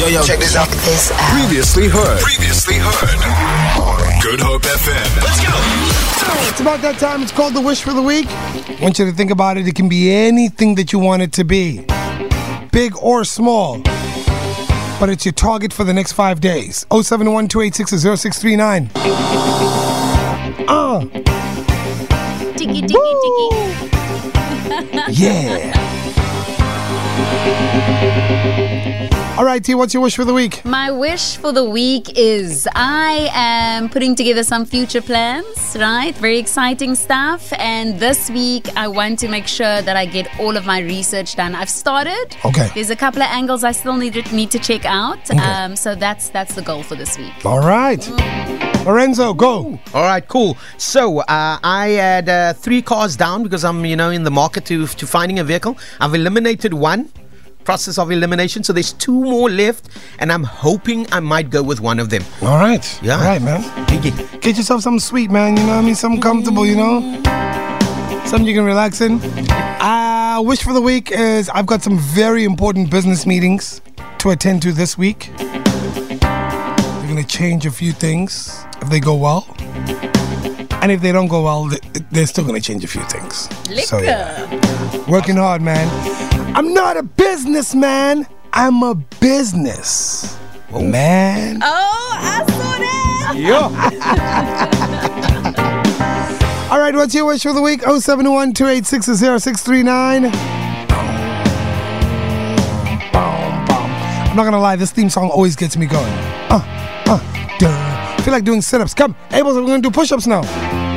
Yo, yo, check this out. This out. Previously heard. Previously heard. Good Hope FM. Let's go. It's about that time. It's called the wish for the week. I want you to think about it. It can be anything that you want it to be, big or small. But it's your target for the next five days. 071 286 0639. Uh, Tiki, tiki, tiki. yeah. All right, T, what's your wish for the week? My wish for the week is I am putting together some future plans, right? Very exciting stuff. And this week, I want to make sure that I get all of my research done. I've started. Okay. There's a couple of angles I still need to, need to check out. Okay. Um, so that's that's the goal for this week. All right. Lorenzo, go. All right, cool. So uh, I had uh, three cars down because I'm, you know, in the market to to finding a vehicle. I've eliminated one. Process of elimination. So there's two more left, and I'm hoping I might go with one of them. All right. Yeah. All right, man. Get yourself something sweet, man. You know what I mean? Something comfortable, you know? Something you can relax in. Uh, wish for the week is I've got some very important business meetings to attend to this week. They're going to change a few things if they go well. And if they don't go well, they're still going to change a few things. So, yeah. Working hard, man. I'm not a businessman. I'm a business. Man. Oh, I saw that. Yeah. All right, what's your wish for the week? 071 286 0639. I'm not gonna lie, this theme song always gets me going. Uh, uh, duh. I feel like doing sit ups. Come, Abel, we're gonna do push ups now.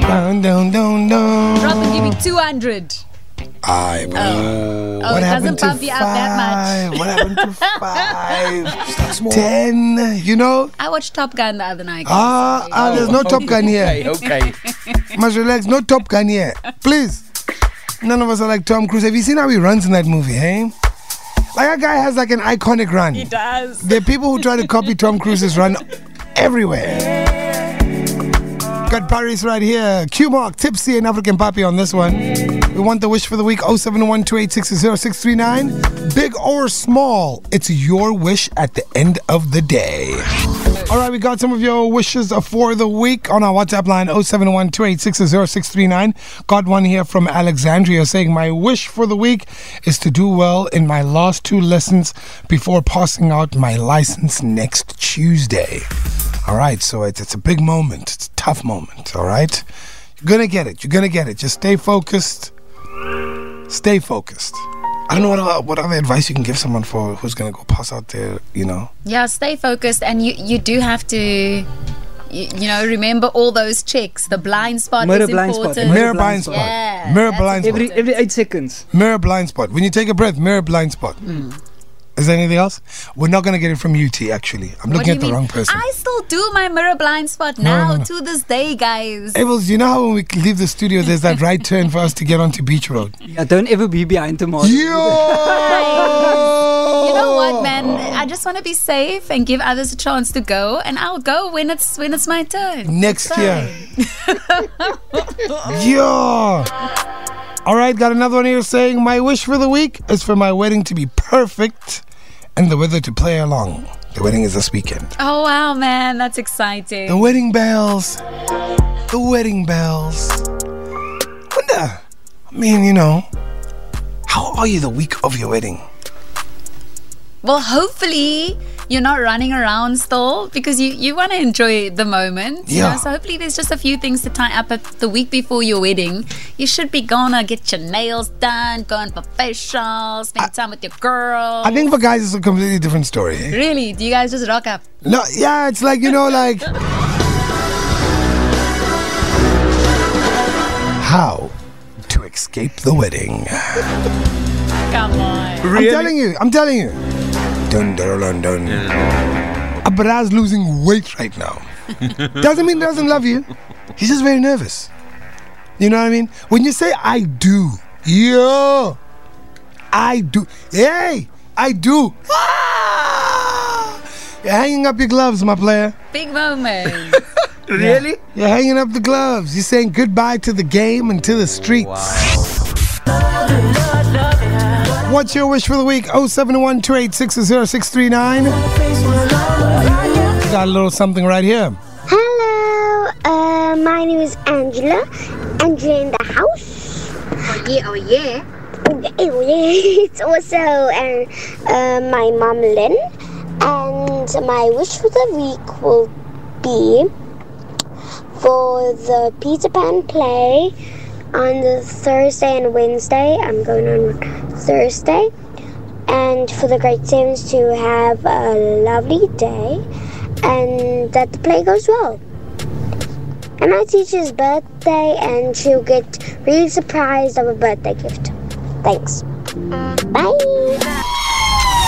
Down, down, down, down. Robin, give me 200. I, Oh, what it happened doesn't to pump you up that much. What happened to five? Ten, you know? I watched Top Gun the other night. Ah, ah, there's no Top Gun here. Okay. Must relax. No Top Gun here. Please. None of us are like Tom Cruise. Have you seen how he runs in that movie, hey? Like, that guy has like an iconic run. He does. There are people who try to copy Tom Cruise's run everywhere. Got Paris right here. Q Mark, Tipsy, and African Papi on this one. We want the wish for the week 071 0639. Big or small, it's your wish at the end of the day. All right, we got some of your wishes for the week on our WhatsApp line 071 0639. Got one here from Alexandria saying, My wish for the week is to do well in my last two lessons before passing out my license next Tuesday. All right, so it's, it's a big moment. It's a tough moment, all right? You're going to get it. You're going to get it. Just stay focused. Stay focused. I don't know what, other- what other advice you can give someone for who's going to go pass out there, you know? Yeah, stay focused, and you you do have to, you, you know, remember all those checks. The blind spot Mirror is blind spot, important. Mirror blind spot. Yeah, mirror blind spot. Every every eight seconds. Mirror blind spot. When you take a breath, mirror blind spot. Hmm. Is there anything else? We're not going to get it from UT, actually. I'm looking at the mean? wrong person. I still do my mirror blind spot No, now no, no. to this day, guys. Abels, you know how when we leave the studio, there's that right turn for us to get onto Beach Road? Yeah, don't ever be behind the model. Yo! You know what, man? I just want to be safe and give others a chance to go, and I'll go when it's when it's my turn. Next It's year. fine. All right, got another one here saying my wish for the week is for my wedding to be perfect and the weather to play along. The wedding is this weekend. Oh wow, man, that's exciting. The wedding bells. The wedding bells. Wonder, I mean, you know, how are you the week of your wedding? Well, hopefully you're not running around still because you, you want to enjoy the moment. you Yeah. know? So hopefully there's just a few things to tie up the week before your wedding. You should be gonna get your nails done, going for facials, spend time with your girl. I think for guys, it's a completely different story. Really? Do you guys just rock up? No, yeah, it's like, you know, like. How to escape the wedding. Come on. I'm telling you, I'm telling you. Dun, dun, dun, dun. Abrad's losing weight right now. doesn't mean he doesn't love you. He's just very nervous. You know what I mean? When you say I do, yo, I do. Hey, I do. Ah! You're hanging up your gloves, my player. Big moment. Really? You're hanging up the gloves. You're saying goodbye to the game and to the streets. What's your wish for the week? 071 639 Got a little something right here. Hello, uh, my name is Angela. Angela in the house. Oh yeah, oh yeah. Oh yeah, it's also uh, uh, my mom Lynn. And my wish for the week will be for the Peter Pan play on the Thursday and Wednesday. I'm going on Thursday. And for the grade sevens to have a lovely day and that the play goes well. And my teacher's birthday, and she'll get really surprised of a birthday gift. Thanks. Bye.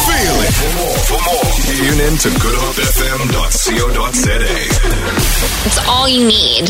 Feel it. For more, for more, tune in to goodhopefm.co.za. It's all you need.